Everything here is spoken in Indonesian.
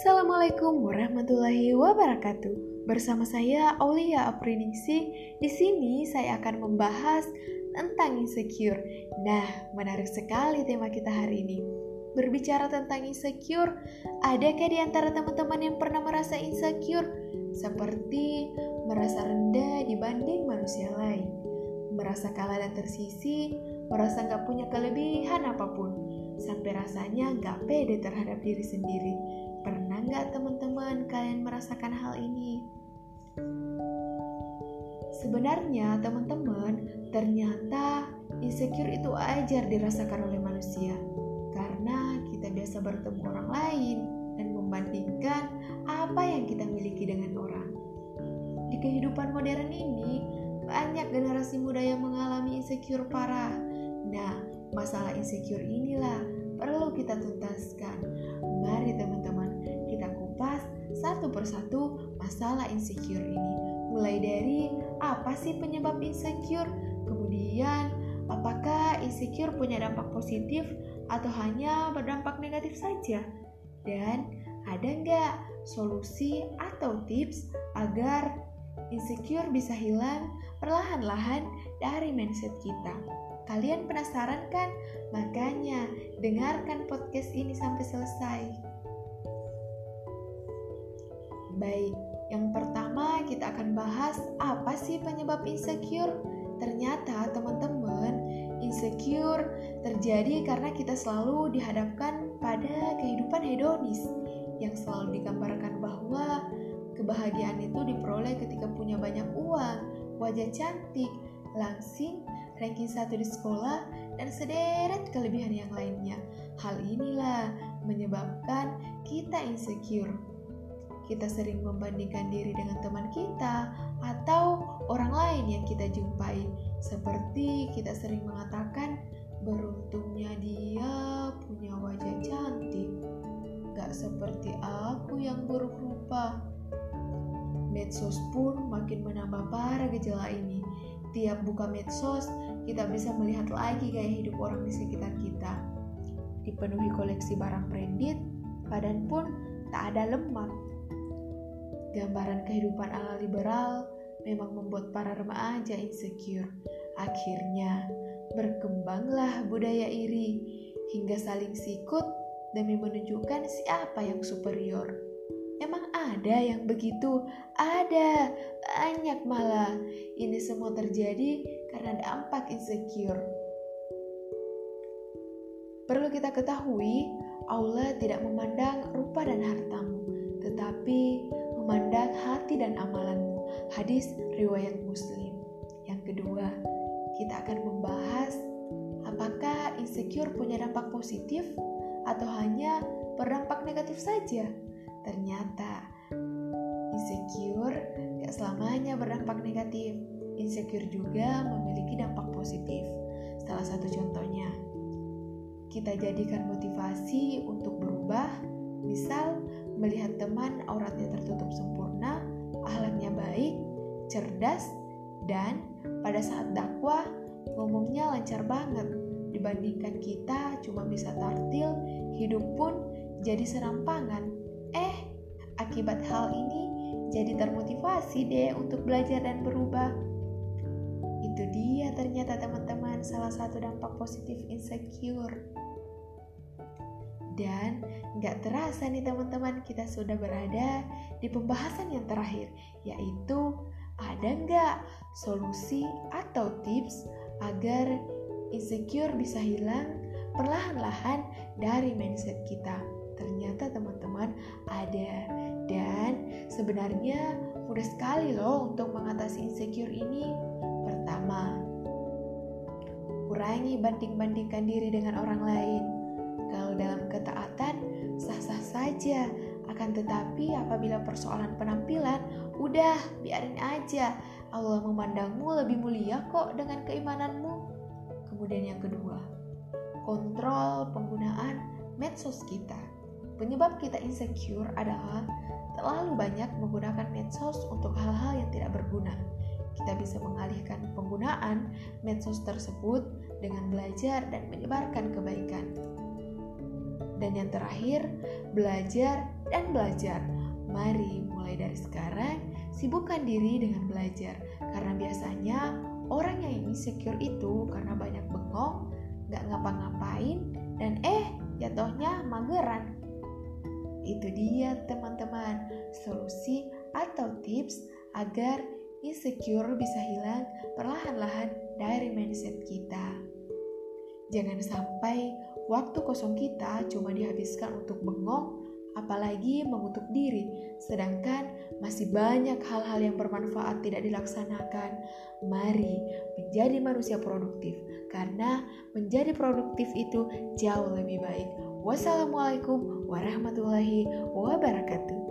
Assalamualaikum warahmatullahi wabarakatuh. Bersama saya Aulia Apriningsi. Di sini saya akan membahas tentang insecure. Nah, menarik sekali tema kita hari ini. Berbicara tentang insecure, adakah di antara teman-teman yang pernah merasa insecure? Seperti merasa rendah dibanding manusia lain, merasa kalah dan tersisi, merasa nggak punya kelebihan apa pun, sampai rasanya nggak pede terhadap diri sendiri Pernah nggak teman-teman kalian merasakan hal ini? Sebenarnya teman-teman, ternyata insecure itu ajar dirasakan oleh manusia karena kita biasa bertemu orang lain dan membandingkan apa yang kita miliki dengan orang. Di kehidupan modern ini, banyak generasi muda yang mengalami insecure parah. Nah, masalah insecure inilah perlu kita tuntaskan. Mari teman-teman satu persatu masalah insecure ini. Mulai dari apa sih penyebab insecure, kemudian apakah insecure punya dampak positif atau hanya berdampak negatif saja, dan ada nggak solusi atau tips agar insecure bisa hilang perlahan-lahan dari mindset kita. Kalian penasaran kan? Makanya dengarkan podcast ini sampai selesai. Baik, yang pertama kita akan bahas apa sih penyebab insecure. Ternyata teman-teman, insecure terjadi karena kita selalu dihadapkan pada kehidupan hedonis yang selalu digambarkan bahwa kebahagiaan itu diperoleh ketika punya banyak uang, wajah cantik, langsing, ranking satu di sekolah, dan sederet kelebihan yang lainnya. Hal inilah menyebabkan kita insecure kita sering membandingkan diri dengan teman kita atau orang lain yang kita jumpai. Seperti kita sering mengatakan, beruntungnya dia punya wajah cantik, gak seperti aku yang buruk rupa. Medsos pun makin menambah parah gejala ini. Tiap buka medsos, kita bisa melihat lagi gaya hidup orang di sekitar kita. Dipenuhi koleksi barang branded, badan pun tak ada lemak, Gambaran kehidupan ala liberal memang membuat para remaja insecure. Akhirnya, berkembanglah budaya iri hingga saling sikut demi menunjukkan siapa yang superior. Emang ada yang begitu? Ada, banyak malah. Ini semua terjadi karena dampak insecure. Perlu kita ketahui, Allah tidak memandang rupa dan hartamu, tetapi memandang hati dan amalanmu. Hadis riwayat Muslim. Yang kedua, kita akan membahas apakah insecure punya dampak positif atau hanya berdampak negatif saja. Ternyata insecure gak selamanya berdampak negatif. Insecure juga memiliki dampak positif. Salah satu contohnya, kita jadikan motivasi untuk berubah, misal melihat teman auratnya tertutup sempurna, ahlaknya baik, cerdas, dan pada saat dakwah ngomongnya lancar banget dibandingkan kita cuma bisa tartil, hidup pun jadi serampangan. Eh, akibat hal ini jadi termotivasi deh untuk belajar dan berubah. Itu dia ternyata teman-teman salah satu dampak positif insecure. Dan nggak terasa nih teman-teman kita sudah berada di pembahasan yang terakhir yaitu ada nggak solusi atau tips agar insecure bisa hilang perlahan-lahan dari mindset kita. Ternyata teman-teman ada dan sebenarnya mudah sekali loh untuk mengatasi insecure ini. Pertama, kurangi banding-bandingkan diri dengan orang lain saja. Akan tetapi apabila persoalan penampilan, udah biarin aja. Allah memandangmu lebih mulia kok dengan keimananmu. Kemudian yang kedua, kontrol penggunaan medsos kita. Penyebab kita insecure adalah terlalu banyak menggunakan medsos untuk hal-hal yang tidak berguna. Kita bisa mengalihkan penggunaan medsos tersebut dengan belajar dan menyebarkan kebaikan. Dan yang terakhir, belajar dan belajar. Mari mulai dari sekarang sibukkan diri dengan belajar karena biasanya orang yang insecure itu karena banyak bengong, gak ngapa-ngapain, dan eh jatuhnya mageran. Itu dia teman-teman, solusi atau tips agar insecure bisa hilang perlahan-lahan dari mindset kita. Jangan sampai waktu kosong kita cuma dihabiskan untuk bengong apalagi mengutuk diri, sedangkan masih banyak hal-hal yang bermanfaat tidak dilaksanakan. Mari menjadi manusia produktif, karena menjadi produktif itu jauh lebih baik. Wassalamualaikum warahmatullahi wabarakatuh.